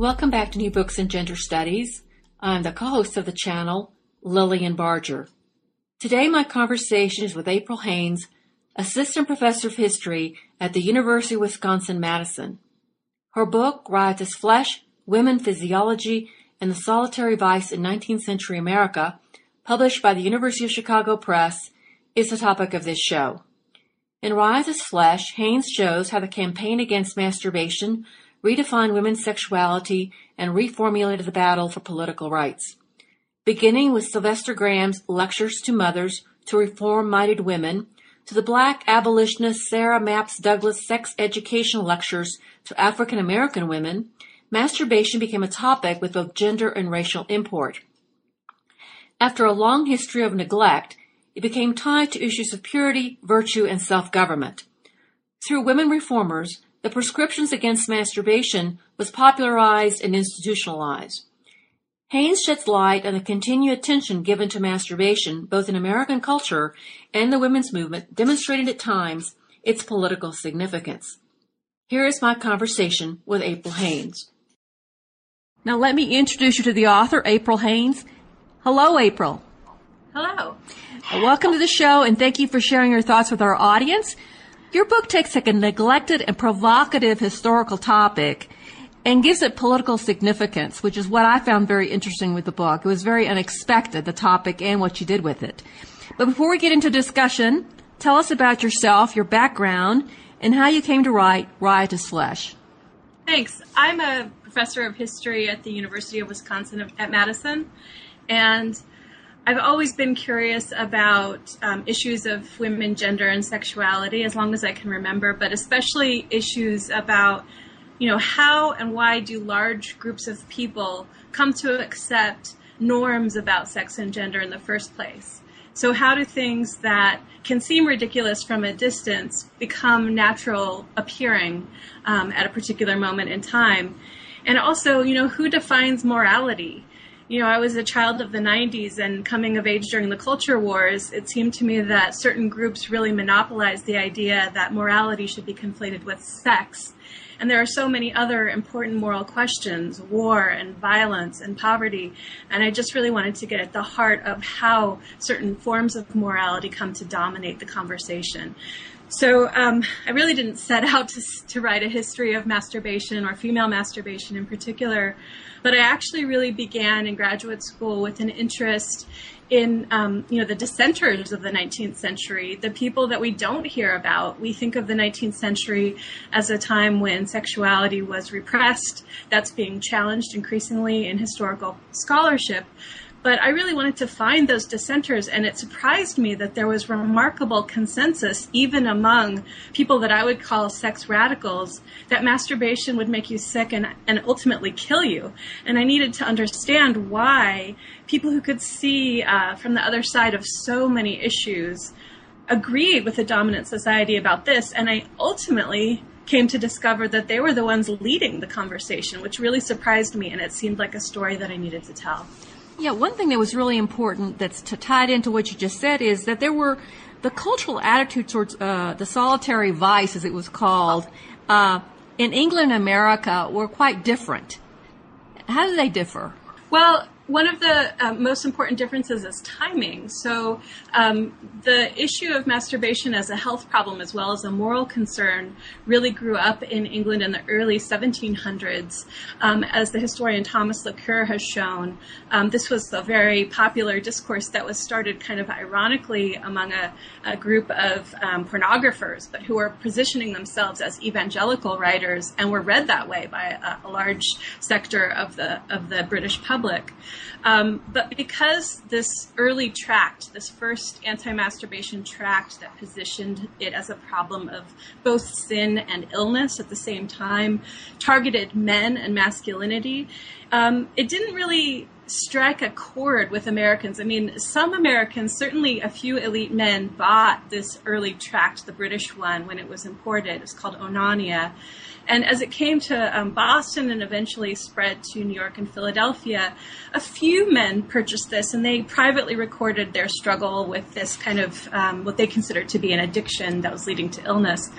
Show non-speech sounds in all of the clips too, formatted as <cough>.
Welcome back to New Books in Gender Studies. I'm the co-host of the channel, Lilian Barger. Today my conversation is with April Haynes, Assistant Professor of History at the University of Wisconsin-Madison. Her book, Riotous Flesh, Women, Physiology, and the Solitary Vice in 19th Century America, published by the University of Chicago Press, is the topic of this show. In Riotous Flesh, Haynes shows how the campaign against masturbation redefined women's sexuality and reformulated the battle for political rights. Beginning with Sylvester Graham's Lectures to Mothers to Reform Minded Women, to the black abolitionist Sarah Mapps Douglas sex education lectures to African American women, masturbation became a topic with both gender and racial import. After a long history of neglect, it became tied to issues of purity, virtue, and self-government. Through women reformers, the prescriptions against masturbation was popularized and institutionalized. Haynes sheds light on the continued attention given to masturbation both in American culture and the women's movement, demonstrating at times its political significance. Here is my conversation with April Haynes. Now let me introduce you to the author, April Haynes. Hello, April. Hello. Welcome to the show and thank you for sharing your thoughts with our audience. Your book takes a neglected and provocative historical topic and gives it political significance, which is what I found very interesting with the book. It was very unexpected, the topic and what you did with it. But before we get into discussion, tell us about yourself, your background, and how you came to write Riotous Flesh. Thanks. I'm a professor of history at the University of Wisconsin at Madison, and I've always been curious about um, issues of women, gender, and sexuality as long as I can remember, but especially issues about, you know, how and why do large groups of people come to accept norms about sex and gender in the first place? So, how do things that can seem ridiculous from a distance become natural appearing um, at a particular moment in time? And also, you know, who defines morality? You know, I was a child of the 90s and coming of age during the culture wars, it seemed to me that certain groups really monopolized the idea that morality should be conflated with sex. And there are so many other important moral questions, war and violence and poverty. And I just really wanted to get at the heart of how certain forms of morality come to dominate the conversation. So um, I really didn't set out to, to write a history of masturbation or female masturbation in particular. But I actually really began in graduate school with an interest in um, you know the dissenters of the 19th century, the people that we don't hear about. We think of the 19th century as a time when sexuality was repressed. That's being challenged increasingly in historical scholarship. But I really wanted to find those dissenters, and it surprised me that there was remarkable consensus, even among people that I would call sex radicals, that masturbation would make you sick and, and ultimately kill you. And I needed to understand why people who could see uh, from the other side of so many issues agreed with the dominant society about this. And I ultimately came to discover that they were the ones leading the conversation, which really surprised me, and it seemed like a story that I needed to tell. Yeah, one thing that was really important that's to tied into what you just said is that there were the cultural attitude towards uh, the solitary vice, as it was called, uh, in England and America were quite different. How do they differ? Well, one of the um, most important differences is timing. So, um, the issue of masturbation as a health problem as well as a moral concern really grew up in England in the early 1700s. Um, as the historian Thomas Laqueur has shown, um, this was a very popular discourse that was started kind of ironically among a, a group of um, pornographers, but who were positioning themselves as evangelical writers and were read that way by a, a large sector of the of the British public. Um, but because this early tract, this first anti masturbation tract that positioned it as a problem of both sin and illness at the same time, targeted men and masculinity, um, it didn't really strike a chord with Americans. I mean, some Americans, certainly a few elite men, bought this early tract, the British one, when it was imported. It's called Onania. And as it came to um, Boston and eventually spread to New York and Philadelphia, a few men purchased this and they privately recorded their struggle with this kind of um, what they considered to be an addiction that was leading to illness.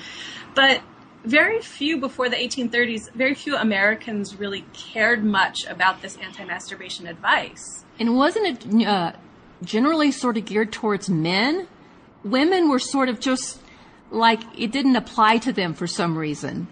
But very few before the 1830s, very few Americans really cared much about this anti-masturbation advice. And wasn't it uh, generally sort of geared towards men? Women were sort of just like it didn't apply to them for some reason.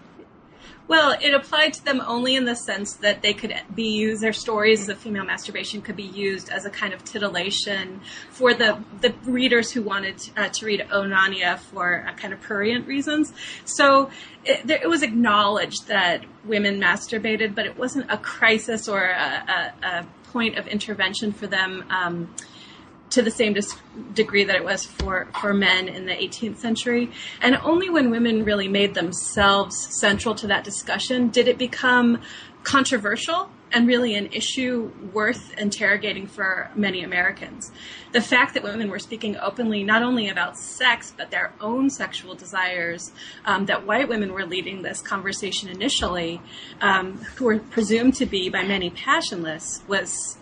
Well, it applied to them only in the sense that they could be used, their stories of female masturbation could be used as a kind of titillation for the, the readers who wanted to, uh, to read Onania for uh, kind of prurient reasons. So it, there, it, was acknowledged that women masturbated, but it wasn't a crisis or a, a, a point of intervention for them. Um, to the same dis- degree that it was for, for men in the 18th century. And only when women really made themselves central to that discussion did it become controversial and really an issue worth interrogating for many Americans. The fact that women were speaking openly not only about sex, but their own sexual desires, um, that white women were leading this conversation initially, um, who were presumed to be by many passionless, was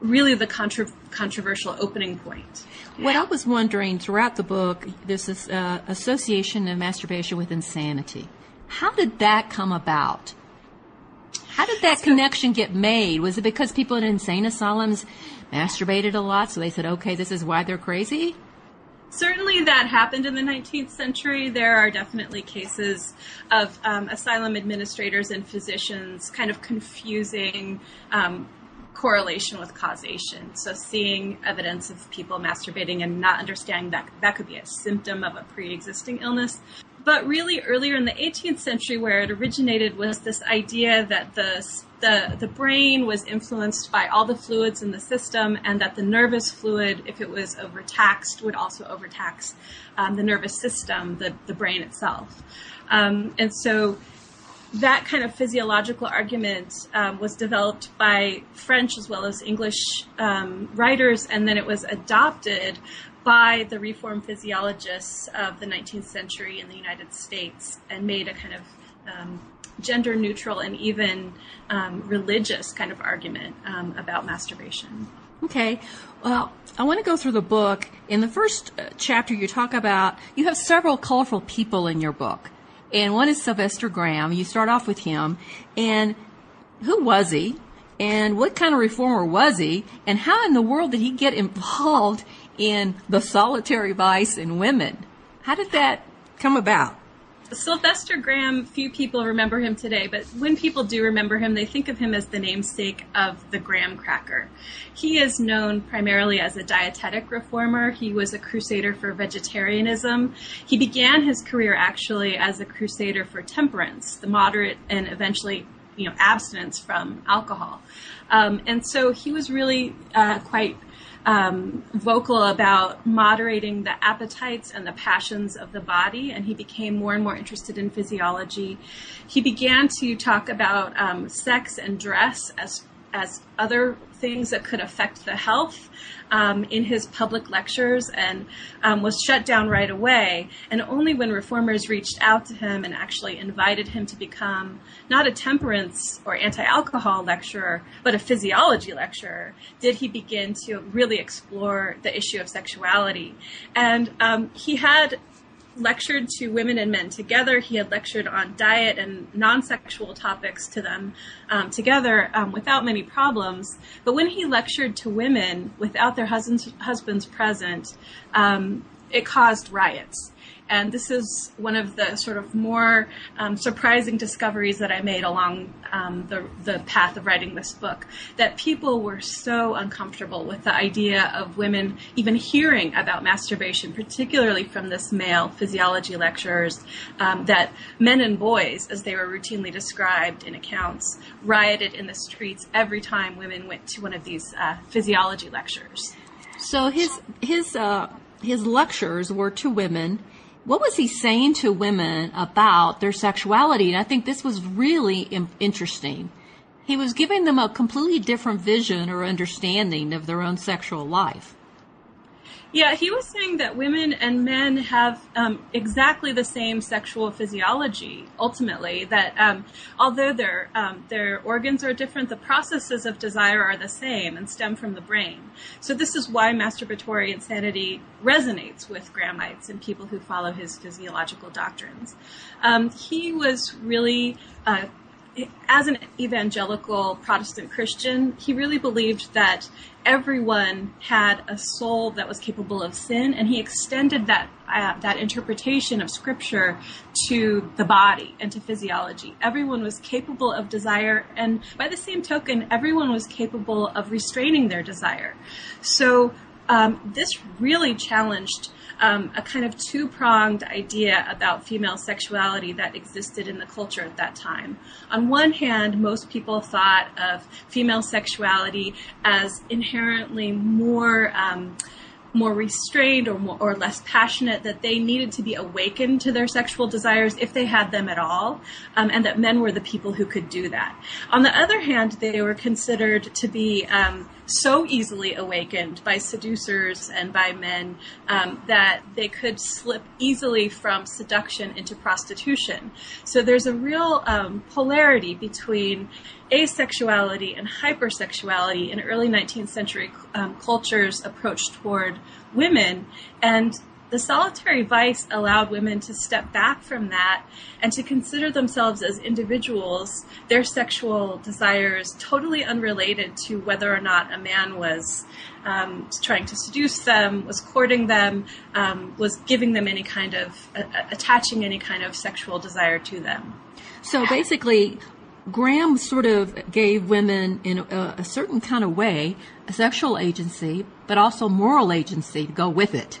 really the contra- controversial opening point. What I was wondering throughout the book, there's this uh, association of masturbation with insanity. How did that come about? How did that connection get made? Was it because people in insane asylums masturbated a lot, so they said, okay, this is why they're crazy? Certainly, that happened in the 19th century. There are definitely cases of um, asylum administrators and physicians kind of confusing um, correlation with causation. So seeing evidence of people masturbating and not understanding that that could be a symptom of a pre-existing illness. But really earlier in the 18th century where it originated was this idea that the the, the brain was influenced by all the fluids in the system and that the nervous fluid, if it was overtaxed, would also overtax um, the nervous system, the, the brain itself. Um, and so that kind of physiological argument um, was developed by French as well as English um, writers, and then it was adopted by the reform physiologists of the 19th century in the United States and made a kind of um, gender neutral and even um, religious kind of argument um, about masturbation. Okay. Well, I want to go through the book. In the first uh, chapter, you talk about, you have several colorful people in your book and one is Sylvester Graham. You start off with him, and who was he? And what kind of reformer was he? And how in the world did he get <laughs> involved in the solitary vice in women? How did that come about? Sylvester Graham, few people remember him today, but when people do remember him, they think of him as the namesake of the graham cracker. He is known primarily as a dietetic reformer. He was a crusader for vegetarianism. He began his career actually as a crusader for temperance, the moderate and eventually you know abstinence from alcohol. Um, and so he was really uh, quite um, vocal about moderating the appetites and the passions of the body, and he became more and more interested in physiology. He began to talk about um, sex and dress as as other things that could affect the health um, in his public lectures and um, was shut down right away. And only when reformers reached out to him and actually invited him to become not a temperance or anti alcohol lecturer, but a physiology lecturer, did he begin to really explore the issue of sexuality. And um, he had lectured to women and men together. He had lectured on diet and non-sexual topics to them um, together um, without many problems. But when he lectured to women without their husbands, husbands present, um, it caused riots. And this is one of the sort of more um, surprising discoveries that I made along um, the, the path of writing this book. That people were so uncomfortable with the idea of women even hearing about masturbation, particularly from this male physiology lecturers, um, that men and boys, as they were routinely described in accounts, rioted in the streets every time women went to one of these uh, physiology lectures. So his his uh, his lectures were to women what was he saying to women about their sexuality? And I think this was really interesting. He was giving them a completely different vision or understanding of their own sexual life. Yeah, he was saying that women and men have um, exactly the same sexual physiology. Ultimately, that um, although their um, their organs are different, the processes of desire are the same and stem from the brain. So this is why masturbatory insanity resonates with Grahamites and people who follow his physiological doctrines. Um, he was really uh, as an evangelical Protestant Christian, he really believed that everyone had a soul that was capable of sin, and he extended that uh, that interpretation of Scripture to the body and to physiology. Everyone was capable of desire, and by the same token, everyone was capable of restraining their desire. So um, this really challenged um, a kind of two pronged idea about female sexuality that existed in the culture at that time. On one hand, most people thought of female sexuality as inherently more. Um, more restrained or more, or less passionate, that they needed to be awakened to their sexual desires if they had them at all, um, and that men were the people who could do that. On the other hand, they were considered to be um, so easily awakened by seducers and by men um, that they could slip easily from seduction into prostitution. So there's a real um, polarity between asexuality and hypersexuality in early 19th century um, cultures' approach toward women. And the solitary vice allowed women to step back from that and to consider themselves as individuals, their sexual desires totally unrelated to whether or not a man was um, trying to seduce them, was courting them, um, was giving them any kind of, uh, attaching any kind of sexual desire to them. So basically, Graham sort of gave women, in a, a certain kind of way, a sexual agency, but also moral agency to go with it.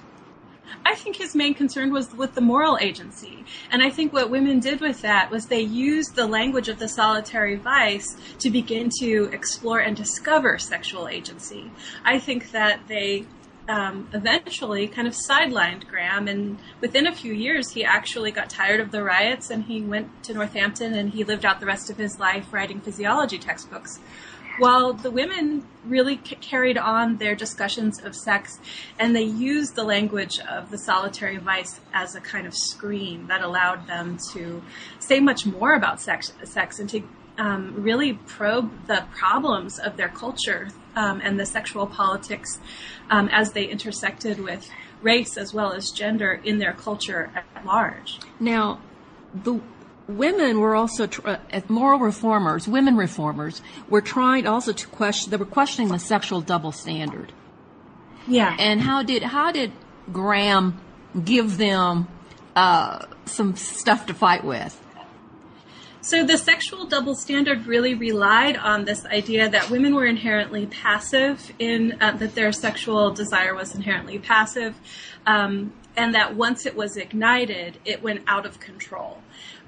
I think his main concern was with the moral agency. And I think what women did with that was they used the language of the solitary vice to begin to explore and discover sexual agency. I think that they um, eventually kind of sidelined Graham. And within a few years, he actually got tired of the riots and he went to Northampton and he lived out the rest of his life writing physiology textbooks. While the women really c- carried on their discussions of sex and they used the language of the solitary vice as a kind of screen that allowed them to say much more about sex, sex and to um, really probe the problems of their culture um, and the sexual politics um, as they intersected with race as well as gender in their culture at large. Now, the women were also uh, moral reformers, women reformers were trying also to question. They were questioning the sexual double standard. Yeah. And how did how did Graham give them uh, some stuff to fight with? So the sexual double standard really relied on this idea that women were inherently passive in uh, that their sexual desire was inherently passive, um, and that once it was ignited, it went out of control.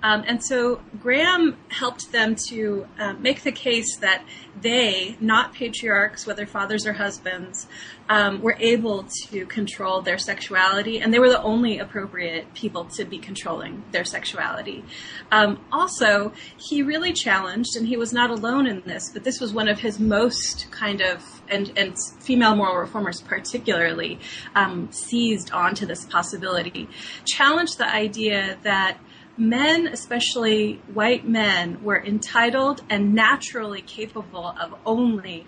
Um, and so Graham helped them to uh, make the case that they, not patriarchs, whether fathers or husbands, um, were able to control their sexuality, and they were the only appropriate people to be controlling their sexuality. Um, also, he really challenged, and he was not alone in this, but this was one of his most kind of, and, and female moral reformers particularly, um, seized onto this possibility, challenged the idea that men, especially white men, were entitled and naturally capable of only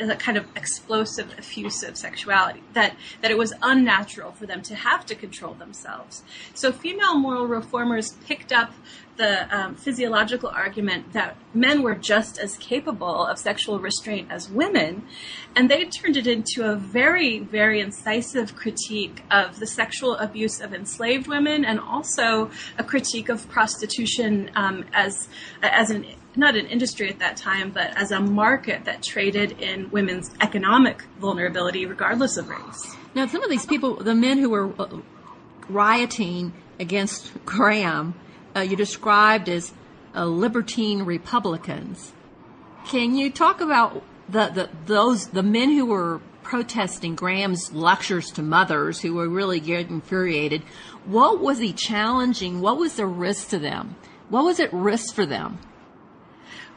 a uh, kind of explosive, effusive sexuality. That that it was unnatural for them to have to control themselves. So female moral reformers picked up the um, physiological argument that men were just as capable of sexual restraint as women, and they turned it into a very, very incisive critique of the sexual abuse of enslaved women, and also a critique of prostitution um, as as an not an industry at that time, but as a market that traded in women's economic vulnerability, regardless of race. Now, some of these people, the men who were uh, rioting against Graham, uh, you described as uh, libertine Republicans. Can you talk about the, the those the men who were protesting Graham's lectures to mothers who were really getting infuriated? What was he challenging? What was the risk to them? What was at risk for them?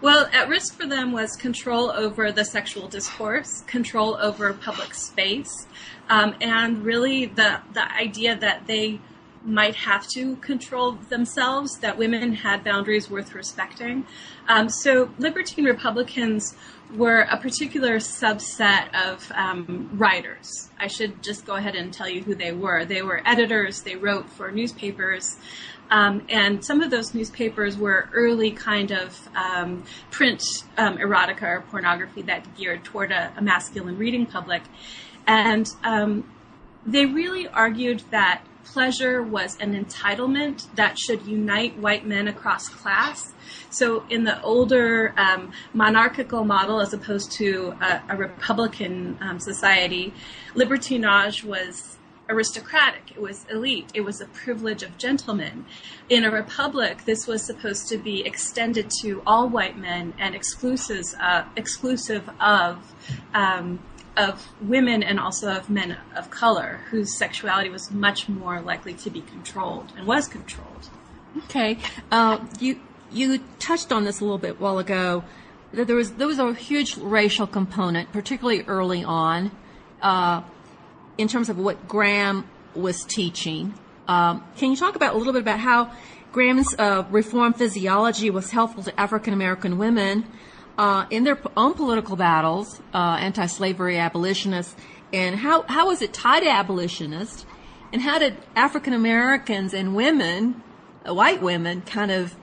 Well, at risk for them was control over the sexual discourse, control over public space, um, and really the the idea that they might have to control themselves, that women had boundaries worth respecting. Um, so libertine Republicans were a particular subset of um, writers. I should just go ahead and tell you who they were. They were editors, they wrote for newspapers. Um, and some of those newspapers were early kind of um, print um, erotica or pornography that geared toward a, a masculine reading public. And um, they really argued that pleasure was an entitlement that should unite white men across class. So, in the older um, monarchical model, as opposed to a, a republican um, society, libertinage was aristocratic, it was elite, it was a privilege of gentlemen. In a republic, this was supposed to be extended to all white men and exclusive, uh, exclusive of um, of women and also of men of color whose sexuality was much more likely to be controlled and was controlled. Okay, uh, you you touched on this a little bit while ago. That there was there was a huge racial component, particularly early on, uh, in terms of what Graham was teaching. Um, can you talk about a little bit about how Graham's uh, reform physiology was helpful to African American women? Uh, in their own political battles, uh, anti-slavery abolitionists, and how, how was it tied to abolitionists, and how did African Americans and women, uh, white women, kind of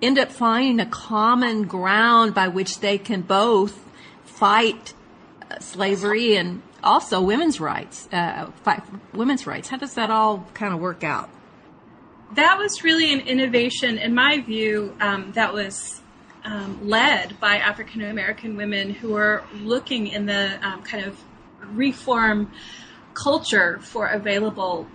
end up finding a common ground by which they can both fight uh, slavery and also women's rights, uh, fight women's rights. How does that all kind of work out? That was really an innovation, in my view, um, that was um, led by African American women who were looking in the um, kind of reform culture for available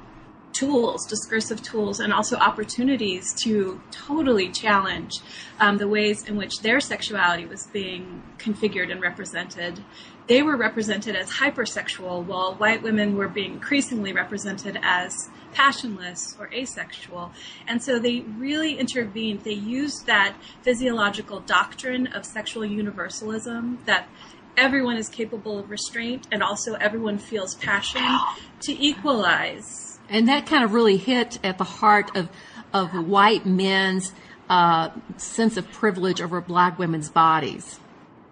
tools, discursive tools, and also opportunities to totally challenge um, the ways in which their sexuality was being configured and represented. They were represented as hypersexual, while white women were being increasingly represented as passionless or asexual. And so they really intervened. They used that physiological doctrine of sexual universalism that everyone is capable of restraint and also everyone feels passion to equalize. And that kind of really hit at the heart of, of white men's uh, sense of privilege over black women's bodies.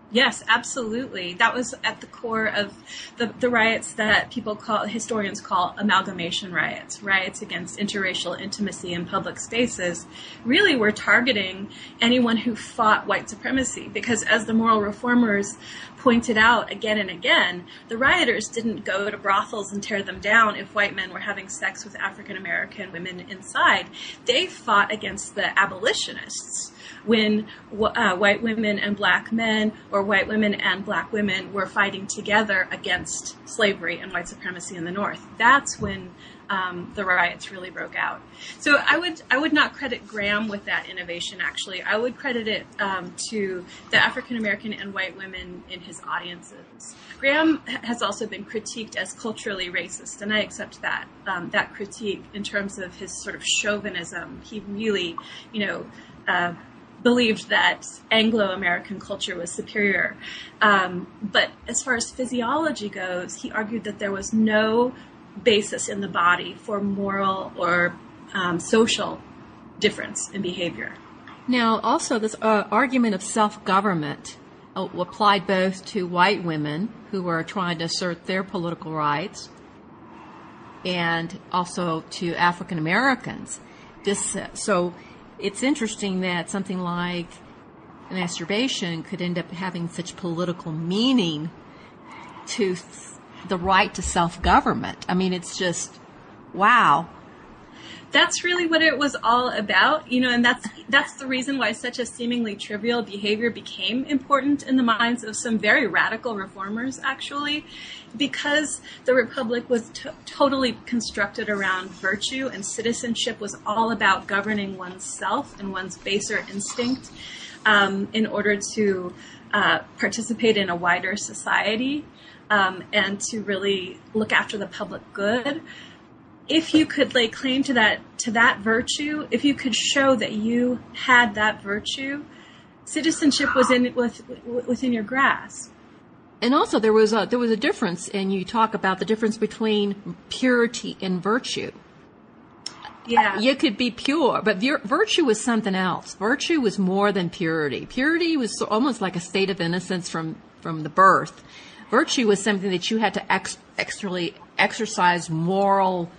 Yes, absolutely. That was at the core of the, the riots that people call, historians call amalgamation riots, riots against interracial intimacy in public spaces. Really were targeting anyone who fought white supremacy because as the moral reformers pointed out again and again, the rioters didn't go to brothels and tear them down if white men were having sex with African American women inside. They fought against the abolitionists when uh, white women and black men or white women and black women were fighting together against slavery and white supremacy in the North. That's when um, the riots really broke out. So I would I would not credit Graham with that innovation. Actually, I would credit it um, to the African American and white women in his audiences. Graham has also been critiqued as culturally racist, and I accept that um, that critique in terms of his sort of chauvinism. He really, you know. Uh, believed that Anglo American culture was superior. Um, but as far as physiology goes, he argued that there was no basis in the body for moral or um, social difference in behavior. Now, also, this uh, argument of self government uh, applied both to white women who were trying to assert their political rights and also to African Americans. This, uh, so it's interesting that something like masturbation could end up having such political meaning to the right to self-government. I mean, it's just, wow. That's really what it was all about, you know, and that's that's the reason why such a seemingly trivial behavior became important in the minds of some very radical reformers, actually, because the republic was totally constructed around virtue and citizenship was all about governing oneself and one's baser instinct um, in order to uh, participate in a wider society um, and to really look after the public good. If you could lay claim to that to that virtue, if you could show that you had that virtue, citizenship was in with, within your grasp. And also, there was a there was a difference, and you talk about the difference between purity and virtue. Yeah, you could be pure, but virtue was something else. Virtue was more than purity. Purity was almost like a state of innocence from from the birth. Virtue was something that you had to ex- extra exercise moral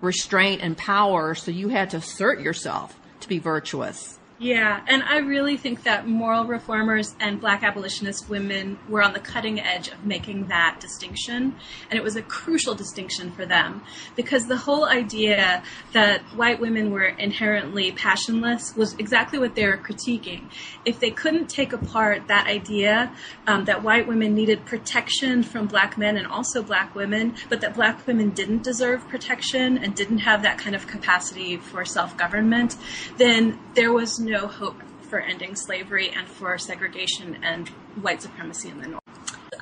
restraint and power, so you had to assert yourself to be virtuous. Yeah, and I really think that moral reformers and black abolitionist women were on the cutting edge of making that distinction. And it was a crucial distinction for them because the whole idea that white women were inherently passionless was exactly what they were critiquing. If they couldn't take apart that idea um, that white women needed protection from black men and also black women, but that black women didn't deserve protection and didn't have that kind of capacity for self government, then there was no no hope for ending slavery and for segregation and white supremacy in the North.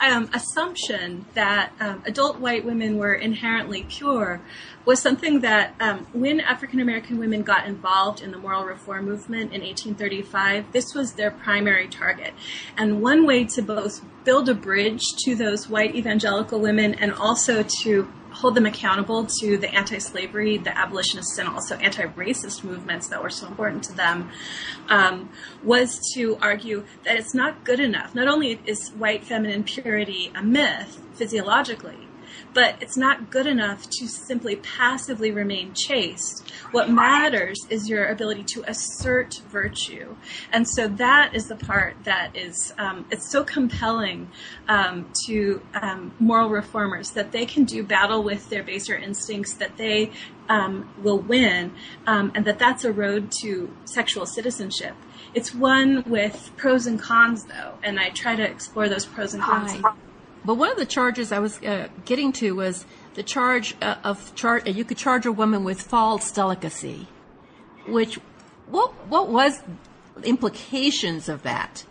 Um, assumption that um, adult white women were inherently pure was something that um, when African American women got involved in the moral reform movement in 1835, this was their primary target. And one way to both build a bridge to those white evangelical women and also to hold them accountable to the anti-slavery, the abolitionists, and also anti-racist movements that were so important to them, um, was to argue that it's not good enough. Not only is white feminine purity a myth physiologically, but it's not good enough to simply passively remain chaste. What matters is your ability to assert virtue. And so that is the part that is, um, it's so compelling um, to um, moral reformers that they can do battle with their baser instincts, that they um, will win, um, and that that's a road to sexual citizenship. It's one with pros and cons, though, and I try to explore those pros and cons. Right. But one of the charges I was uh, getting to was the charge uh, of char- you could charge a woman with false delicacy, which what what was implications of that?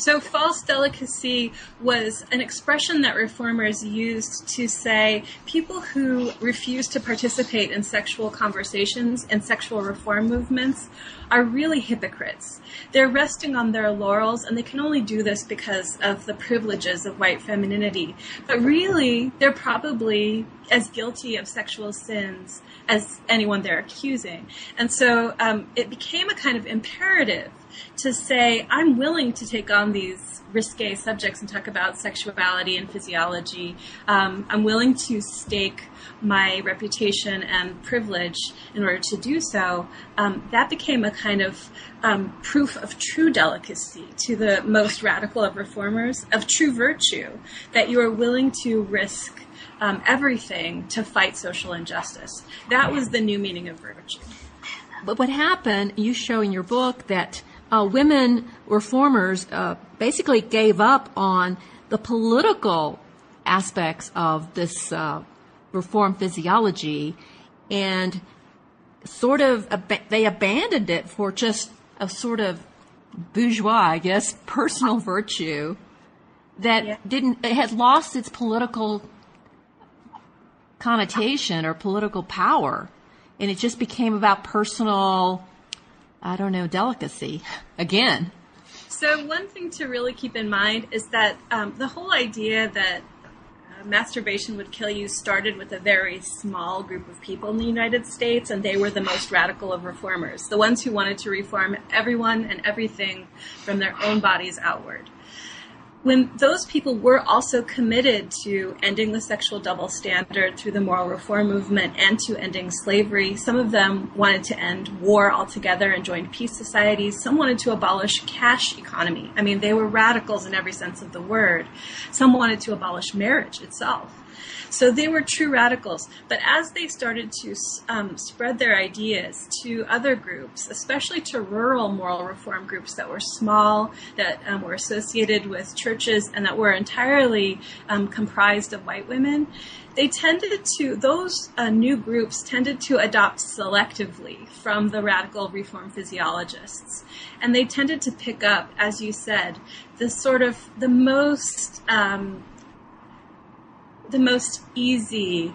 So, false delicacy was an expression that reformers used to say people who refuse to participate in sexual conversations and sexual reform movements are really hypocrites. They're resting on their laurels, and they can only do this because of the privileges of white femininity. But really, they're probably as guilty of sexual sins as anyone they're accusing. And so um, it became a kind of imperative to say, I'm willing to take on these risque subjects and talk about sexuality and physiology. Um, I'm willing to stake my reputation and privilege in order to do so. Um, that became a kind of um, proof of true delicacy to the most radical of reformers, of true virtue, that you are willing to risk um, everything to fight social injustice. That was the new meaning of virtue. But what happened, you show in your book that uh, women reformers uh, basically gave up on the political aspects of this uh, reform physiology and sort of ab- they abandoned it for just a sort of bourgeois, I guess, <laughs> personal virtue that yeah. didn't it had lost its political connotation or political power and it just became about personal I don't know, delicacy again. So, one thing to really keep in mind is that um, the whole idea that uh, masturbation would kill you started with a very small group of people in the United States, and they were the most radical of reformers, the ones who wanted to reform everyone and everything from their own bodies outward when those people were also committed to ending the sexual double standard through the moral reform movement and to ending slavery, some of them wanted to end war altogether and joined peace societies. Some wanted to abolish cash economy. I mean, they were radicals in every sense of the word. Some wanted to abolish marriage itself. So they were true radicals. But as they started to um, spread their ideas to other groups, especially to rural moral reform groups that were small, that um, were associated with churches, and that were entirely um, comprised of white women, they tended to, those uh, new groups tended to adopt selectively from the radical reform physiologists. And they tended to pick up, as you said, the sort of the most um, the most easy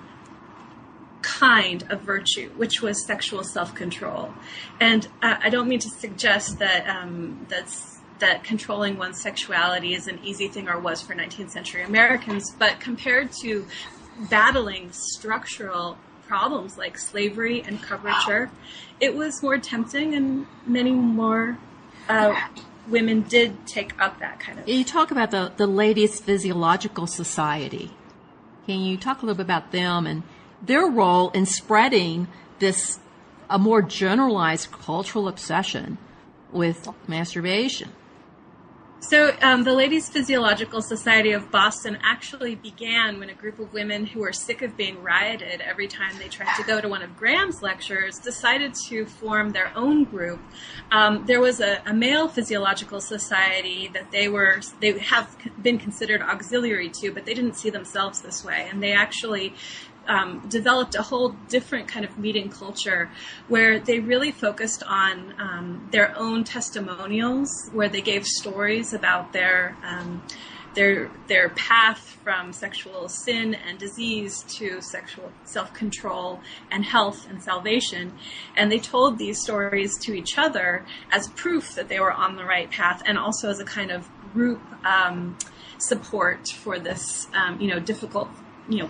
kind of virtue, which was sexual self-control. And uh, I don't mean to suggest that um, that's that controlling one's sexuality is an easy thing or was for 19th century Americans, but compared to battling structural problems like slavery and coverture, it was more tempting and many more uh, women did take up that kind of. You talk about the, the Ladies Physiological Society. Can you talk a little bit about them and their role in spreading this a more generalized cultural obsession with masturbation? So, um, the Ladies Physiological Society of Boston actually began when a group of women who were sick of being rioted every time they tried to go to one of Graham's lectures decided to form their own group. Um, there was a, a, male physiological society that they were they have been considered auxiliary to, but they didn't see themselves this way, and they actually um, developed a whole different kind of meeting culture where they really focused on um, their own testimonials, where they gave stories about their um, their their path from sexual sin and disease to sexual self-control and health and salvation. And they told these stories to each other as proof that they were on the right path and also as a kind of group um, support for this um, you know difficult you know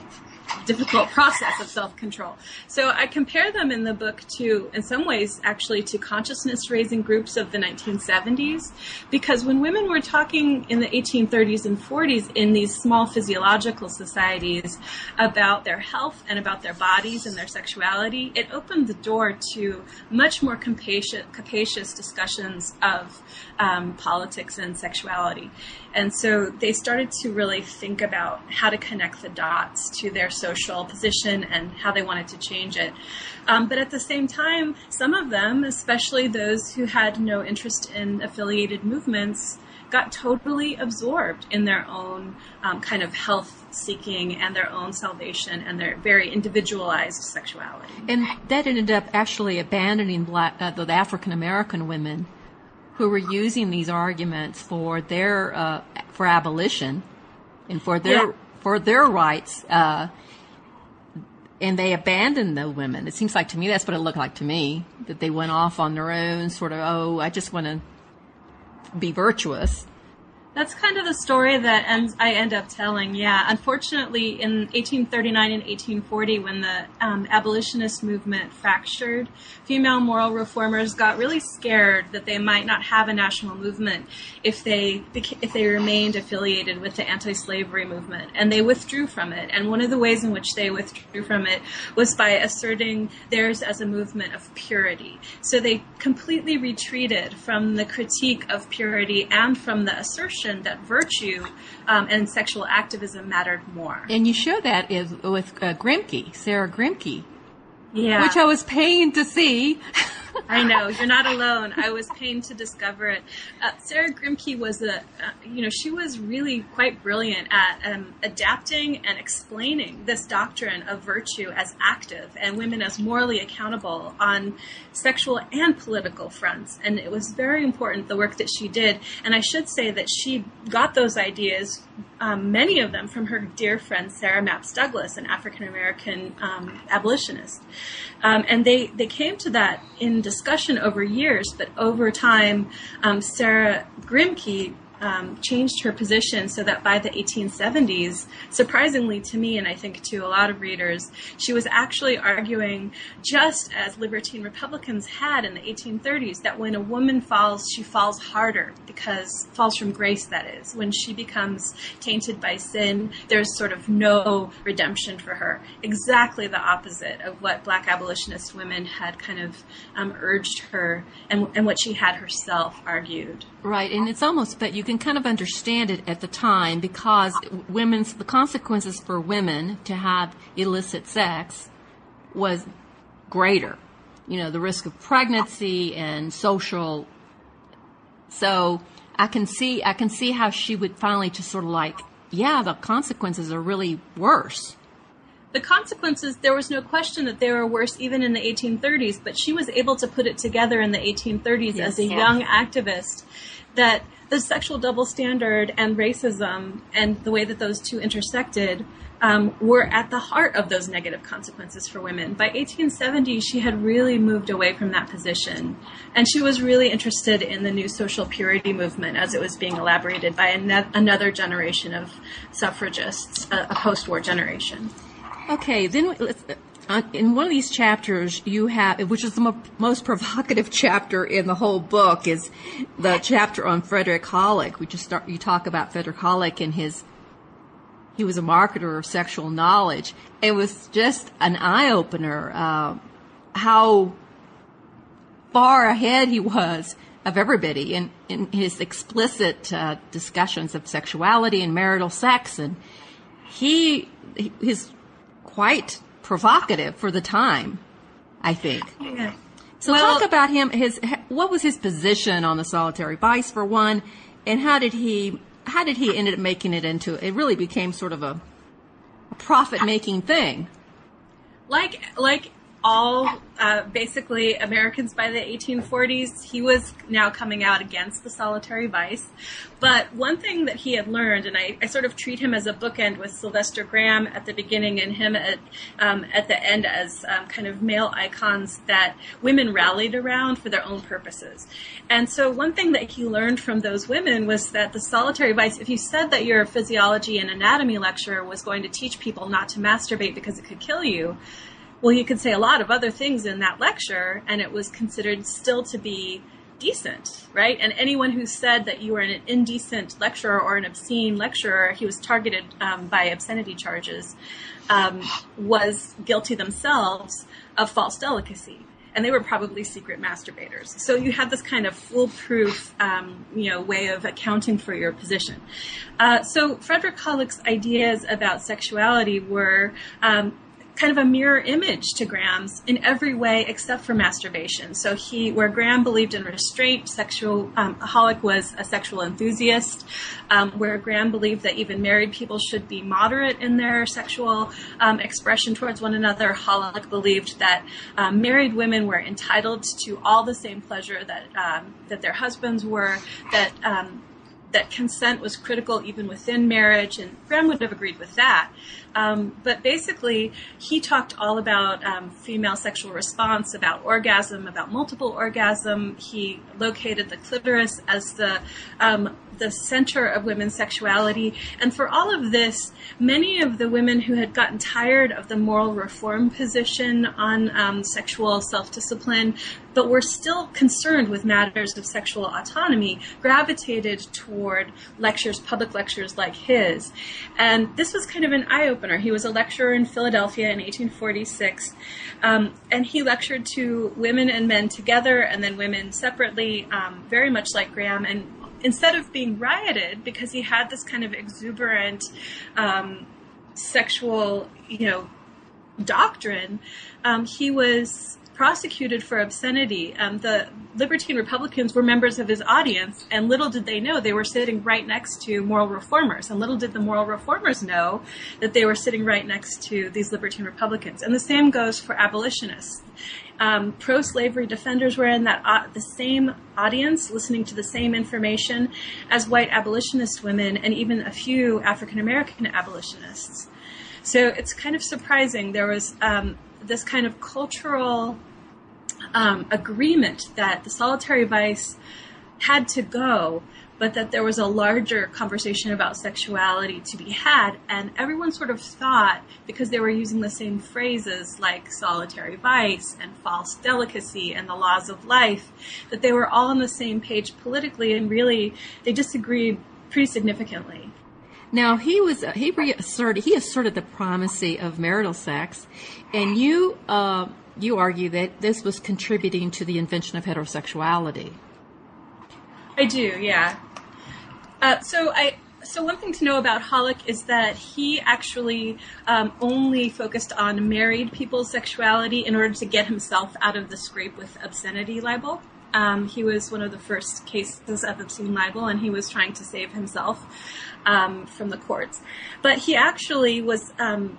difficult process of self-control. So I compare them in the book to, in some ways, actually to consciousness-raising groups of the 1970s, because when women were talking in the 1830s and 40s in these small physiological societies about their health and about their bodies and their sexuality, it opened the door to much more capacious, capacious discussions of um, politics and sexuality. And so they started to really think about how to connect the dots to their social position and how they wanted to change it. Um, but at the same time, some of them, especially those who had no interest in affiliated movements, got totally absorbed in their own um, kind of health seeking and their own salvation and their very individualized sexuality. And that ended up actually abandoning black, uh, the African American women who were using these arguments for their uh, for abolition and for their yeah. For their rights. Uh, and they abandoned the women. It seems like to me that's what it looked like to me that they went off on their own, sort of. Oh, I just want to be virtuous that's kind of the story that ends, I end up telling. Yeah, unfortunately, in 1839 and 1840, when the um, abolitionist movement fractured, female moral reformers got really scared that they might not have a national movement if they if they remained affiliated with the anti-slavery movement, and they withdrew from it. And one of the ways in which they withdrew from it was by asserting theirs as a movement of purity. So they completely retreated from the critique of purity and from the assertion that virtue um, and sexual activism mattered more. And you show that is with uh, Grimke, Sarah Grimke. Yeah. Which I was paying to see. <laughs> I know you're not alone. I was pained to discover it. Uh, Sarah Grimke was a, uh, you know, she was really quite brilliant at um, adapting and explaining this doctrine of virtue as active and women as morally accountable on sexual and political fronts. And it was very important the work that she did. And I should say that she got those ideas um, many of them from her dear friend Sarah Mapps Douglas, an African American um, abolitionist. Um, and they, they came to that in discussion over years, but over time, um, Sarah Grimke um, changed her position so that by the 1870s, surprisingly to me and I think to a lot of readers, she was actually arguing just as libertine Republicans had in the 1830s that when a woman falls, she falls harder because falls from grace, that is. When she becomes tainted by sin, there's sort of no redemption for her. Exactly the opposite of what black abolitionist women had kind of um, urged her and, and what she had herself argued. Right, and it's almost that you can kind of understand it at the time because women's the consequences for women to have illicit sex was greater. You know, the risk of pregnancy and social. So I can see I can see how she would finally just sort of like, yeah, the consequences are really worse the consequences, there was no question that they were worse even in the 1830s, but she was able to put it together in the 1830s yes, as a yeah. young activist that the sexual double standard and racism and the way that those two intersected um, were at the heart of those negative consequences for women. By 1870, she had really moved away from that position, and she was really interested in the new social purity movement as it was being elaborated by an- another generation of suffragists, a, a post-war generation. Okay, then in one of these chapters, you have, which is the mo- most provocative <laughs> chapter in the whole book, is the chapter on Frederick Hollick. We just start, you talk about Frederick Hollick and his he was a marketer of sexual knowledge. It was just an eye opener uh, how far ahead he was of everybody in, in his explicit uh, discussions of sexuality and marital sex. And he is quite provocative for the time, I think. Yeah. So well, talk about him. His what was his position on the solitary vice for one, and how did he how did he end up making it into? It really became sort of a, a profit making thing. Like like all uh, basically Americans by the 1840s. He was now coming out against the solitary vice. But one thing that he had learned, and I, I sort of treat him as a bookend with Sylvester Graham at the beginning and him at, um, at the end as um, kind of male icons that women rallied around for their own purposes. And so one thing that he learned from those women was that the solitary vice, if you said that your physiology and anatomy lecturer was going to teach people not to masturbate because it could kill you, well, you could say a lot of other things in that lecture, and it was considered still to be decent, right? And anyone who said that you were an indecent lecturer or an obscene lecturer, he was targeted um, by obscenity charges, um, was guilty themselves of false delicacy. And they were probably secret masturbators. So you had this kind of foolproof, um, you know, way of accounting for your position. Uh, so Frederick Hollick's ideas about sexuality were um, kind of a mirror image to Graham's in every way except for masturbation. So he, where Graham believed in restraint, sexual, um, Hollick was a sexual enthusiast. Um, where Graham believed that even married people should be moderate in their sexual um, expression towards one another, Hollick believed that um, married women were entitled to all the same pleasure that um, that their husbands were. That um, that consent was critical even within marriage, and Graham would have agreed with that. Um, but basically, he talked all about um, female sexual response, about orgasm, about multiple orgasm. He located the clitoris as the um, the center of women's sexuality. And for all of this, many of the women who had gotten tired of the moral reform position on um, sexual self discipline, but were still concerned with matters of sexual autonomy, gravitated toward lectures, public lectures like his. And this was kind of an eye opener. He was a lecturer in Philadelphia in 1846, um, and he lectured to women and men together and then women separately, um, very much like Graham. And instead of being rioted because he had this kind of exuberant um, sexual, you know, doctrine, um, he was prosecuted for obscenity. Um, the Libertine Republicans were members of his audience, and little did they know they were sitting right next to moral reformers. And little did the moral reformers know that they were sitting right next to these Libertine Republicans. And the same goes for abolitionists. Um, pro-slavery defenders were in that uh, the same audience, listening to the same information as white abolitionist women, and even a few African American abolitionists. So it's kind of surprising. There was um, this kind of cultural um, agreement that the solitary vice had to go but that there was a larger conversation about sexuality to be had. And everyone sort of thought, because they were using the same phrases like solitary vice and false delicacy and the laws of life, that they were all on the same page politically and really they disagreed pretty significantly. Now he was he reasserted he asserted the primacy of marital sex, and you uh, you argue that this was contributing to the invention of heterosexuality. I do, yeah. Uh, so I so one thing to know about Hollick is that he actually um, only focused on married people's sexuality in order to get himself out of the scrape with obscenity libel. Um, he was one of the first cases of obscene libel, and he was trying to save himself um, from the courts. But he actually was um,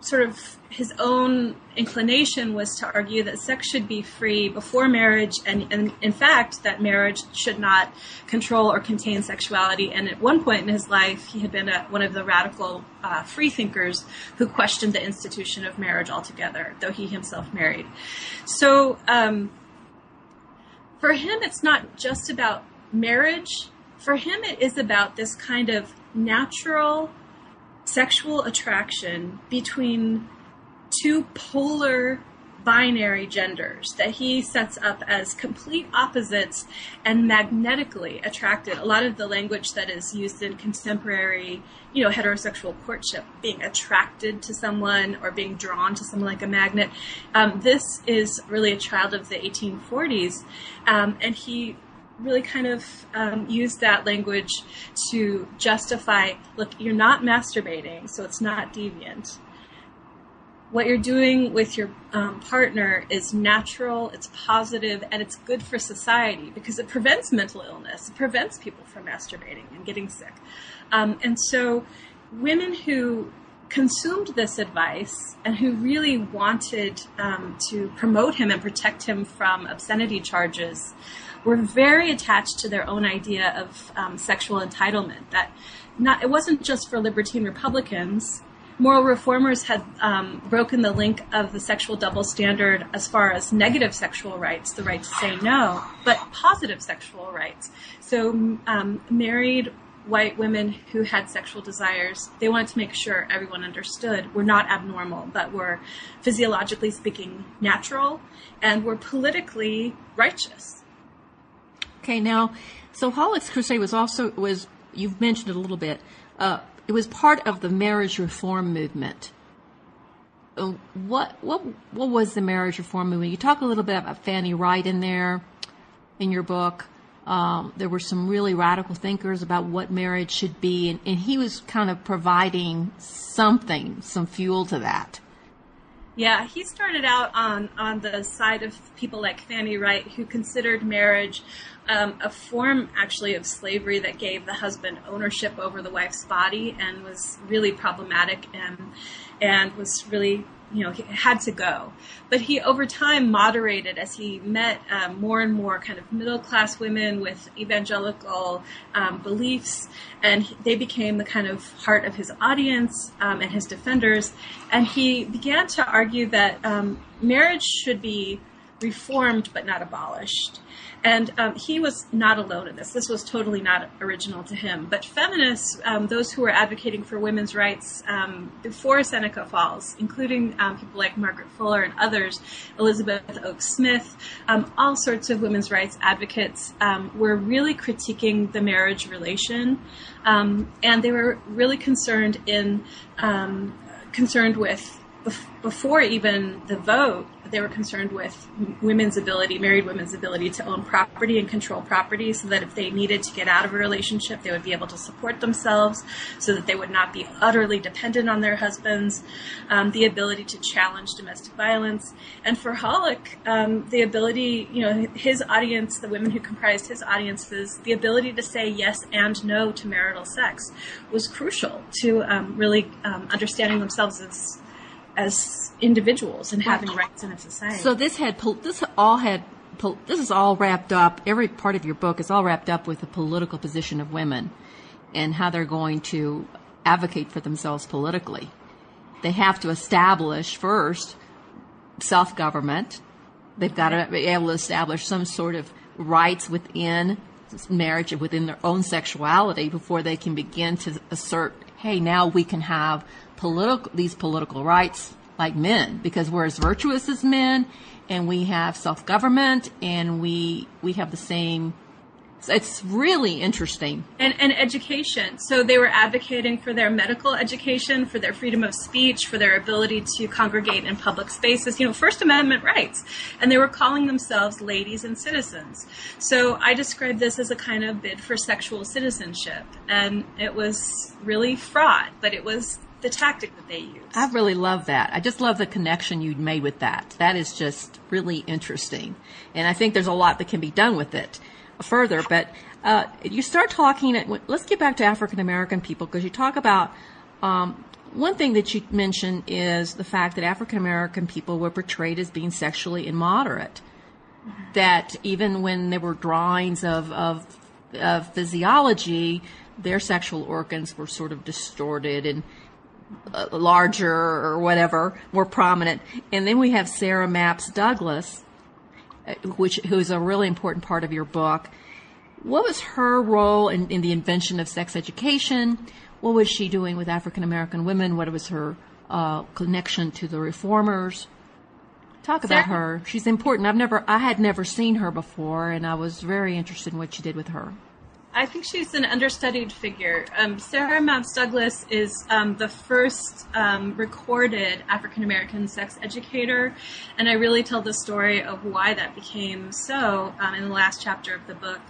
sort of his own inclination was to argue that sex should be free before marriage, and, and, in fact, that marriage should not control or contain sexuality. And at one point in his life, he had been a, one of the radical uh, freethinkers who questioned the institution of marriage altogether, though he himself married. So um, for him, it's not just about marriage. For him, it is about this kind of natural sexual attraction between two polar binary genders that he sets up as complete opposites and magnetically attracted. A lot of the language that is used in contemporary, you know, heterosexual courtship, being attracted to someone or being drawn to someone like a magnet. Um, this is really a child of the 1840s, um, and he really kind of um, used that language to justify look, you're not masturbating, so it's not deviant. What you're doing with your um, partner is natural, it's positive, and it's good for society because it prevents mental illness. It prevents people from masturbating and getting sick. Um, and so, women who consumed this advice and who really wanted um, to promote him and protect him from obscenity charges were very attached to their own idea of um, sexual entitlement. That not it wasn't just for libertine Republicans. Moral reformers had um, broken the link of the sexual double standard as far as negative sexual rights, the right to say no, but positive sexual rights. So um, married white women who had sexual desires, they wanted to make sure everyone understood were not abnormal, but were physiologically speaking natural and were politically righteous. Okay, now, so Hollick's Crusade was also was you've mentioned it a little bit. Uh, it was part of the marriage reform movement. Uh, what what what was the marriage reform movement? You talk a little bit about Fanny Wright in there, in your book. Um, there were some really radical thinkers about what marriage should be, and, and he was kind of providing something, some fuel to that. Yeah, he started out on, on the side of people like Fanny Wright, who considered marriage um, a form actually of slavery that gave the husband ownership over the wife's body and was really problematic and and was really you know, he had to go. But he, over time, moderated as he met um, more and more kind of middle class women with evangelical um, beliefs, and he, they became the kind of heart of his audience um, and his defenders. And he began to argue that um, marriage should be reformed but not abolished. And um, he was not alone in this. This was totally not original to him. But feminists, um, those who were advocating for women's rights um, before Seneca Falls, including um, people like Margaret Fuller and others, Elizabeth Oakes Smith, um, all sorts of women's rights advocates, um, were really critiquing the marriage relation, and they were really concerned in concerned with before even the vote they were concerned with women's ability, married women's ability to own property and control property so that if they needed to get out of a relationship, they would be able to support themselves so that they would not be utterly dependent on their husbands, um, the ability to challenge domestic violence. And for Hollick, um, the ability, you know, his audience, the women who comprised his audiences, the ability to say yes and no to marital sex was crucial to um, really um, understanding themselves as as individuals and having rights in a society. So this had this all had this is all wrapped up. Every part of your book is all wrapped up with the political position of women and how they're going to advocate for themselves politically. They have to establish first self government. They've got to be able to establish some sort of rights within marriage and within their own sexuality before they can begin to assert, hey, now we can have political these political rights like men because we're as virtuous as men and we have self-government and we we have the same it's really interesting. And, and education. So they were advocating for their medical education, for their freedom of speech, for their ability to congregate in public spaces, you know, First Amendment rights. And they were calling themselves ladies and citizens. So I describe this as a kind of bid for sexual citizenship. And it was really fraught, but it was the tactic that they use. I really love that. I just love the connection you made with that. That is just really interesting. And I think there's a lot that can be done with it further. But uh, you start talking, let's get back to African American people because you talk about um, one thing that you mentioned is the fact that African American people were portrayed as being sexually immoderate. That even when there were drawings of, of, of physiology, their sexual organs were sort of distorted and uh, larger or whatever, more prominent. And then we have Sarah Mapps Douglas, which who's a really important part of your book. What was her role in, in the invention of sex education? What was she doing with African American women? What was her uh, connection to the reformers? Talk about her. She's important. I've never, I had never seen her before, and I was very interested in what she did with her. I think she's an understudied figure. Um, Sarah Mapps Douglas is um, the first um, recorded African American sex educator, and I really tell the story of why that became so um, in the last chapter of the book.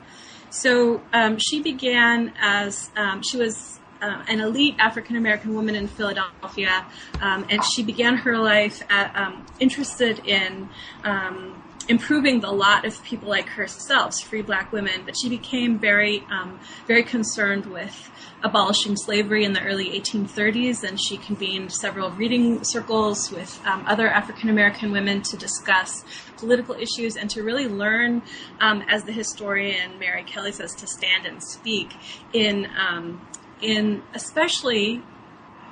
So um, she began as um, she was uh, an elite African American woman in Philadelphia, um, and she began her life at, um, interested in um, improving the lot of people like herself, free black women. But she became very, um, very concerned with abolishing slavery in the early 1830s, and she convened several reading circles with um, other African American women to discuss political issues and to really learn, um, as the historian Mary Kelley says, to stand and speak in um, in especially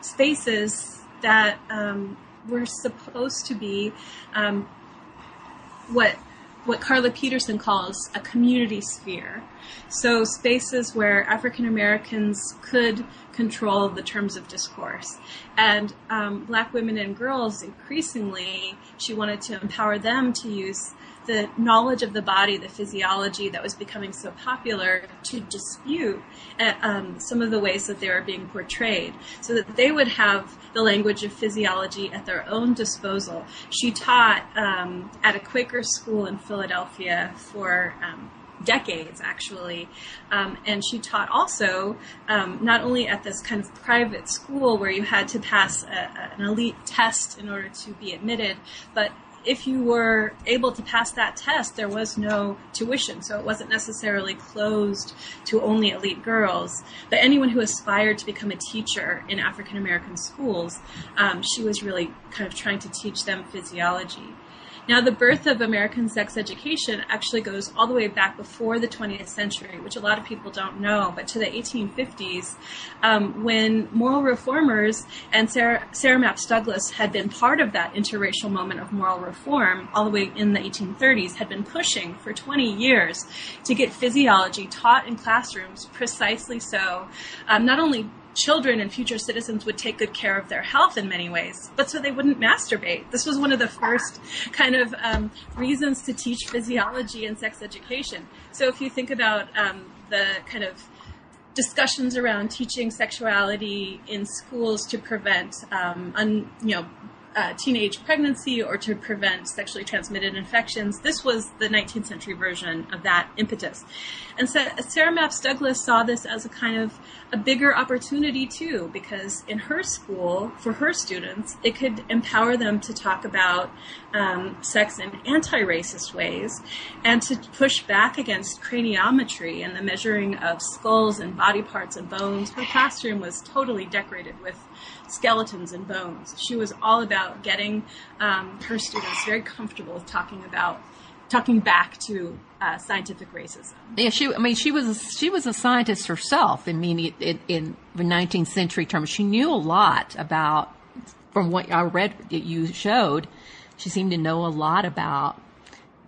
spaces that um, were supposed to be um, what what Carla Peterson calls a community sphere. So spaces where African Americans could control the terms of discourse. And um, black women and girls, increasingly, she wanted to empower them to use the knowledge of the body, the physiology that was becoming so popular to dispute uh, um, some of the ways that they were being portrayed so that they would have the language of physiology at their own disposal. She taught um, at a Quaker school in Philadelphia for um, decades actually um, and she taught also um, not only at this kind of private school where you had to pass a, an elite test in order to be admitted but if you were able to pass that test there was no tuition so it wasn't necessarily closed to only elite girls. But anyone who aspired to become a teacher in african american schools um, she was really kind of trying to teach them physiology now, the birth of American sex education actually goes all the way back before the 20th century, which a lot of people don't know, but to the 1850s, um, when moral reformers and Sarah, Sarah Mapps Douglas had been part of that interracial moment of moral reform all the way in the 1830s, had been pushing for 20 years to get physiology taught in classrooms precisely so, um, not only children and future citizens would take good care of their health in many ways, but so they wouldn't masturbate. This was one of the first kind of um, reasons to teach physiology and sex education. So if you think about um, the kind of discussions around teaching sexuality in schools to prevent, um, un, you know, uh, teenage pregnancy or to prevent sexually transmitted infections. This was the 19th century version of that impetus. And so Sarah Mapps Douglas saw this as a kind of a bigger opportunity too, because in her school, for her students, it could empower them to talk about um, sex in anti-racist ways and to push back against craniometry and the measuring of skulls and body parts and bones. Her classroom was totally decorated with skeletons and bones. She was all about getting um, her students very comfortable with talking about talking back to uh, scientific racism. Yeah, she. I mean, she was she was a scientist herself. I mean, in the 19th century terms, she knew a lot about. From what I read, that you showed, she seemed to know a lot about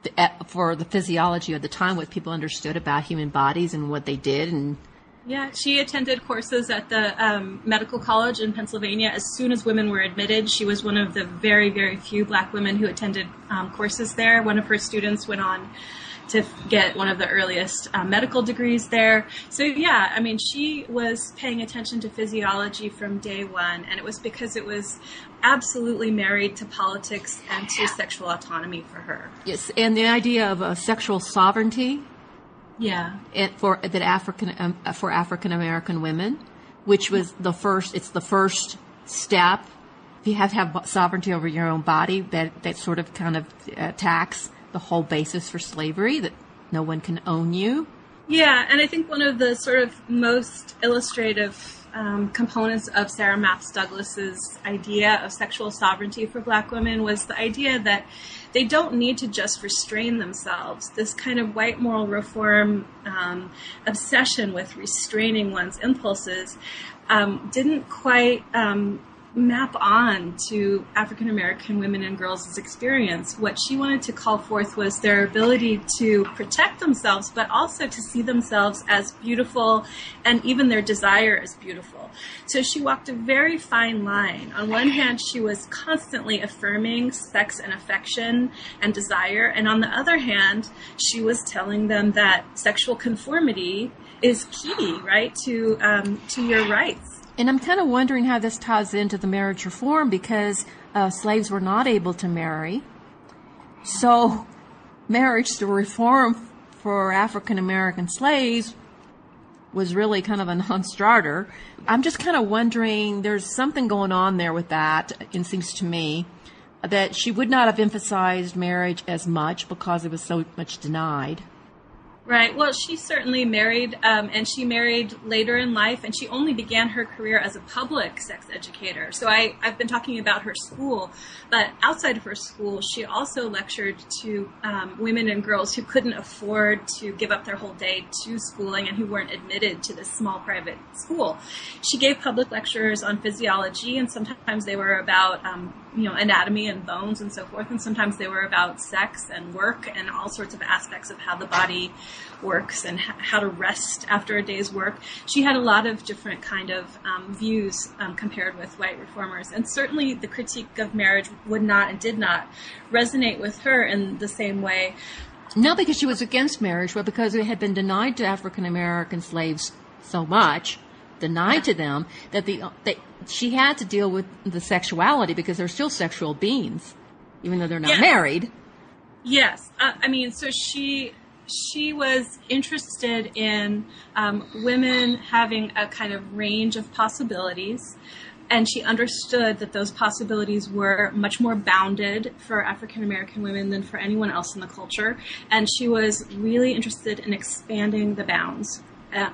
the, for the physiology of the time, what people understood about human bodies and what they did, and Yeah, she attended courses at the um, medical college in Pennsylvania as soon as women were admitted. She was one of the very, very few black women who attended um, courses there. One of her students went on to get one of the earliest uh, medical degrees there. So, yeah, I mean, she was paying attention to physiology from day one, and it was because it was absolutely married to politics and to sexual autonomy for her. yes, and the idea of uh, sexual sovereignty Yeah. it, for that African um, for African American women, which was the first. It's the first step. If you have to have sovereignty over your own body. That that sort of kind of attacks the whole basis for slavery. That no one can own you. Yeah, and I think one of the sort of most illustrative um, components of Sarah Mapps Douglas's idea of sexual sovereignty for Black women was the idea that they don't need to just restrain themselves. This kind of white moral reform um, obsession with restraining one's impulses um, didn't quite um, map on to African American women and girls' experience. What she wanted to call forth was their ability to protect themselves, but also to see themselves as beautiful and even their desire as beautiful. So she walked a very fine line. On one hand, she was constantly affirming sex and affection and desire, and on the other hand, she was telling them that sexual conformity is key, right, to um, to your rights and I'm kind of wondering how this ties into the marriage reform because uh, slaves were not able to marry. So, marriage to reform for African American slaves was really kind of a non-starter. I'm just kind of wondering, there's something going on there with that, it seems to me, that she would not have emphasized marriage as much because it was so much denied. Right. Well, she certainly married, um, and she married later in life, and she only began her career as a public sex educator. So I, I've been talking about her school, but outside of her school, she also lectured to um, women and girls who couldn't afford to give up their whole day to schooling and who weren't admitted to this small private school. She gave public lectures on physiology, and sometimes they were about um, you know anatomy and bones and so forth and sometimes they were about sex and work and all sorts of aspects of how the body works and how to rest after a day's work. She had a lot of different kind of um, views um, compared with white reformers. And certainly the critique of marriage would not and did not resonate with her in the same way. Not because she was against marriage but because it had been denied to african american slaves so much denied to them that the that she had to deal with the sexuality because they're still sexual beings, even though they're not yeah. married. Yes, uh, I mean, so she she was interested in um, women having a kind of range of possibilities. And she understood that those possibilities were much more bounded for African American women than for anyone else in the culture. And she was really interested in expanding the bounds. Uh,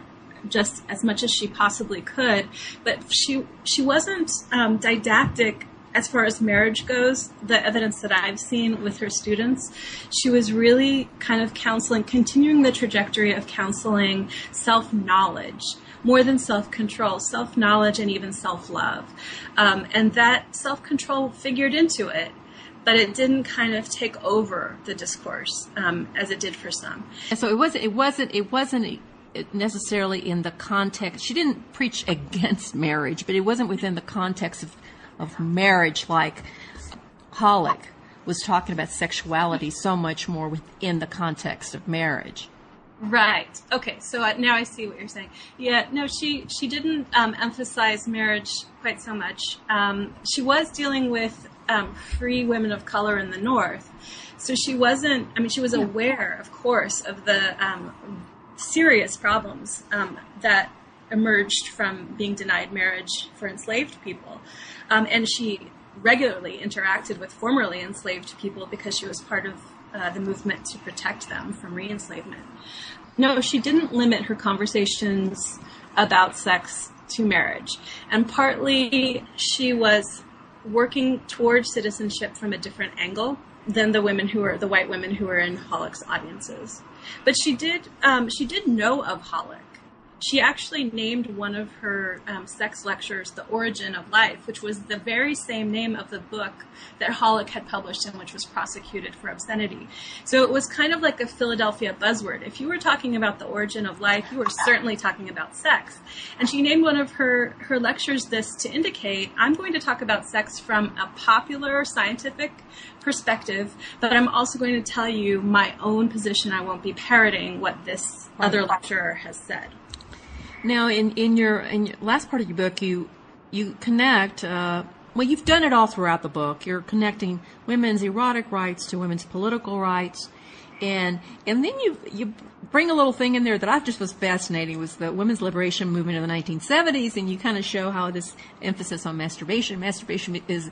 just as much as she possibly could. But she she wasn't um, didactic as far as marriage goes. The evidence that I've seen with her students, she was really kind of counseling, continuing the trajectory of counseling self knowledge. More than self control, self knowledge, and even self love. Um, and that self control figured into it but it didn't kind of take over the discourse um, as it did for some. And so it wasn't. It wasn't. It wasn't necessarily in the context. She didn't preach against marriage, but it wasn't within the context of, of marriage like Hollick was talking about sexuality so much more within the context of marriage. Right. Okay. So uh, now I see what you're saying. Yeah. No, she she didn't um, emphasize marriage quite so much. Um, she was dealing with um, free women of color in the North, so she wasn't. I mean, she was aware, of course, of the um, serious problems um, that emerged from being denied marriage for enslaved people. Um, and she regularly interacted with formerly enslaved people because she was part of uh, the movement to protect them from re-enslavement. No, she didn't limit her conversations about sex to marriage. And partly she was working towards citizenship from a different angle than the women who were the white women who were in Hollick's audiences. But she did um, she did know of Hollick. She actually named one of her um, sex lectures "The Origin of Life," which was the very same name of the book that Hollick had published and which was prosecuted for obscenity. So it was kind of like a Philadelphia buzzword. If you were talking about the origin of life, you were certainly talking about sex. And she named one of her her lectures this to indicate I'm going to talk about sex from a popular scientific perspective, but I'm also going to tell you my own position. I won't be parroting what this other lecturer has said. Now, in, in your in your last part of your book, you you connect. Uh, well, you've done it all throughout the book. You're connecting women's erotic rights to women's political rights, and and then you you bring a little thing in there that I just was fascinating was the women's liberation movement in the 1970s, and you kind of show how this emphasis on masturbation. Masturbation is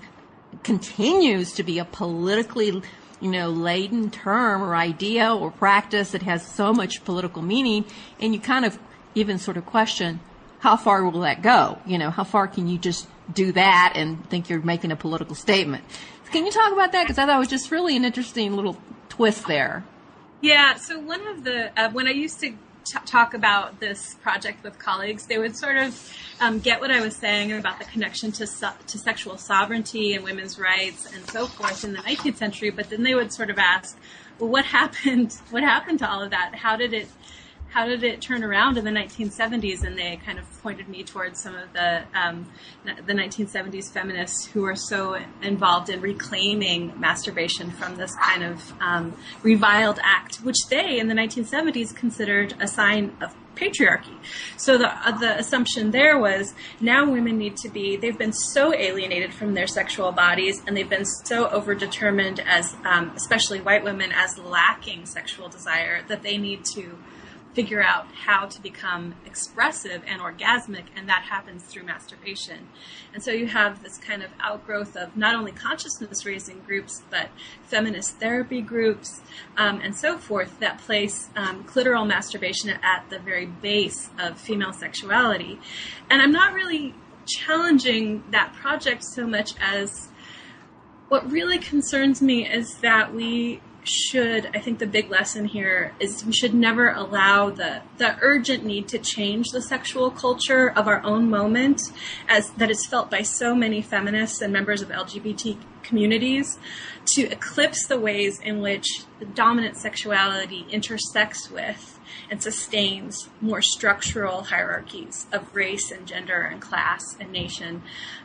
continues to be a politically you know, laden term or idea or practice that has so much political meaning, and you kind of even sort of question how far will that go? You know, how far can you just do that and think you're making a political statement? Can you talk about that? Because I thought it was just really an interesting little twist there. Yeah. So one of the uh, when I used to t- talk about this project with colleagues, they would sort of um, get what I was saying about the connection to to sexual sovereignty and women's rights and so forth in the 19th century, but then they would sort of ask, well, what happened? <laughs> What happened to all of that? How did it how did it turn around in the 1970s? And they kind of pointed me towards some of the um, the 1970s feminists who were so involved in reclaiming masturbation from this kind of um, reviled act, which they in the 1970s considered a sign of patriarchy. So the uh, the assumption there was now women need to be they've been so alienated from their sexual bodies and they've been so overdetermined as um, especially white women as lacking sexual desire that they need to figure out how to become expressive and orgasmic, and that happens through masturbation. And so you have this kind of outgrowth of not only consciousness raising groups, but feminist therapy groups um, and so forth that place um, clitoral masturbation at the very base of female sexuality. And I'm not really challenging that project so much as what really concerns me is that we should I think the big lesson here is we should never allow the the urgent need to change the sexual culture of our own moment as that is felt by so many feminists and members of LGBT communities to eclipse the ways in which the dominant sexuality intersects with and sustains more structural hierarchies of race and gender and class and nation.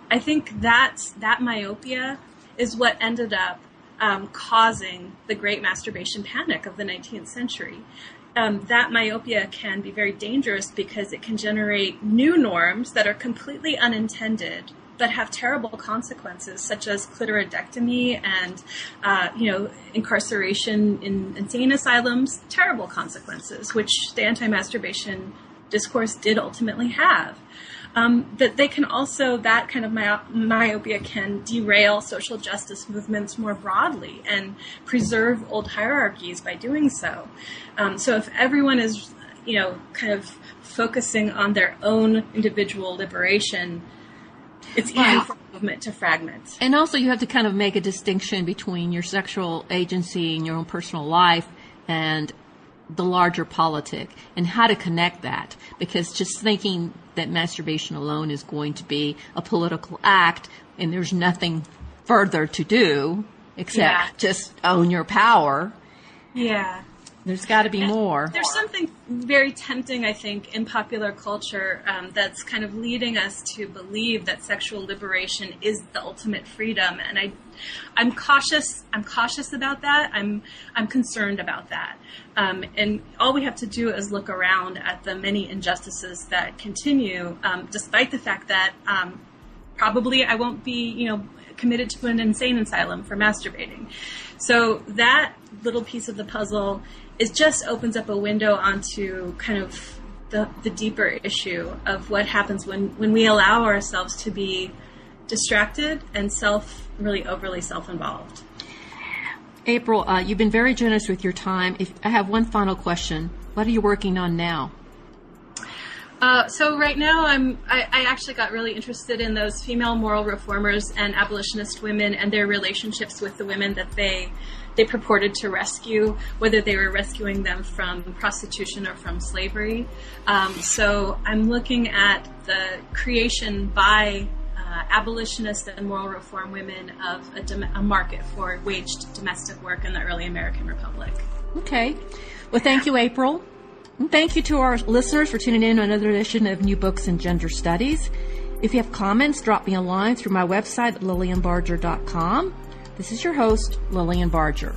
I think that's that myopia is what ended up um, causing the great masturbation panic of the 19th century. Um, that myopia can be very dangerous because it can generate new norms that are completely unintended but have terrible consequences, such as clitoridectomy and, uh, you know, incarceration in insane asylums. Terrible consequences, which the anti-masturbation discourse did ultimately have. Um, that they can also, that kind of myopia can derail social justice movements more broadly and preserve old hierarchies by doing so. Um, so if everyone is, you know, kind of focusing on their own individual liberation, it's easy for movement to fragment. And also, you have to kind of make a distinction between your sexual agency and your own personal life and the larger politic and how to connect that. Because just thinking that masturbation alone is going to be a political act and there's nothing further to do except yeah. just own your power. Yeah. There's got to be more. There's something very tempting, I think, in popular culture um, that's kind of leading us to believe that sexual liberation is the ultimate freedom, and I, I'm cautious. I'm cautious about that. I'm I'm concerned about that. Um, and all we have to do is look around at the many injustices that continue, um, despite the fact that um, probably I won't be, you know, committed to an insane asylum for masturbating. So that little piece of the puzzle it just opens up a window onto kind of the, the deeper issue of what happens when, when we allow ourselves to be distracted and self really overly self-involved. April, uh, you've been very generous with your time. If I have one final question, what are you working on now? Uh, so right now, I'm I, I, actually got really interested in those female moral reformers and abolitionist women and their relationships with the women that they they purported to rescue, whether they were rescuing them from prostitution or from slavery. Um, so I'm looking at the creation by uh, abolitionist and moral reform women of a, dom- a market for waged domestic work in the early American Republic. Okay. Well, thank you, April. Thank you to our listeners for tuning in to another edition of New Books in Gender Studies. If you have comments, drop me a line through my website, lilianbarger.com. This is your host, Lilian Barger.